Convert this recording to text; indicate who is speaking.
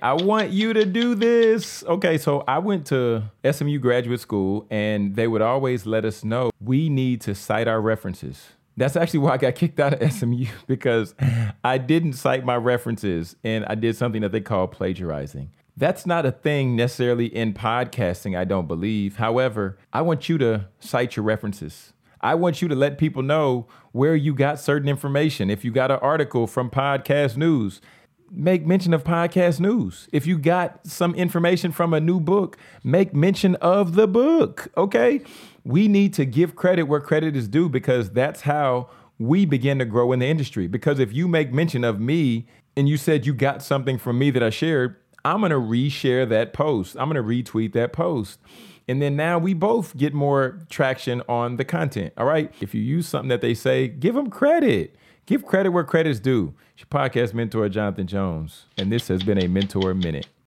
Speaker 1: I want you to do this. Okay, so I went to SMU graduate school and they would always let us know we need to cite our references. That's actually why I got kicked out of SMU because I didn't cite my references and I did something that they call plagiarizing. That's not a thing necessarily in podcasting, I don't believe. However, I want you to cite your references. I want you to let people know where you got certain information. If you got an article from Podcast News, make mention of podcast news. If you got some information from a new book, make mention of the book. Okay. We need to give credit where credit is due because that's how we begin to grow in the industry. Because if you make mention of me and you said you got something from me that I shared, I'm going to reshare that post. I'm going to retweet that post. And then now we both get more traction on the content. All right. If you use something that they say, give them credit. Give credit where credit's due. It's your podcast mentor, Jonathan Jones. And this has been a Mentor Minute.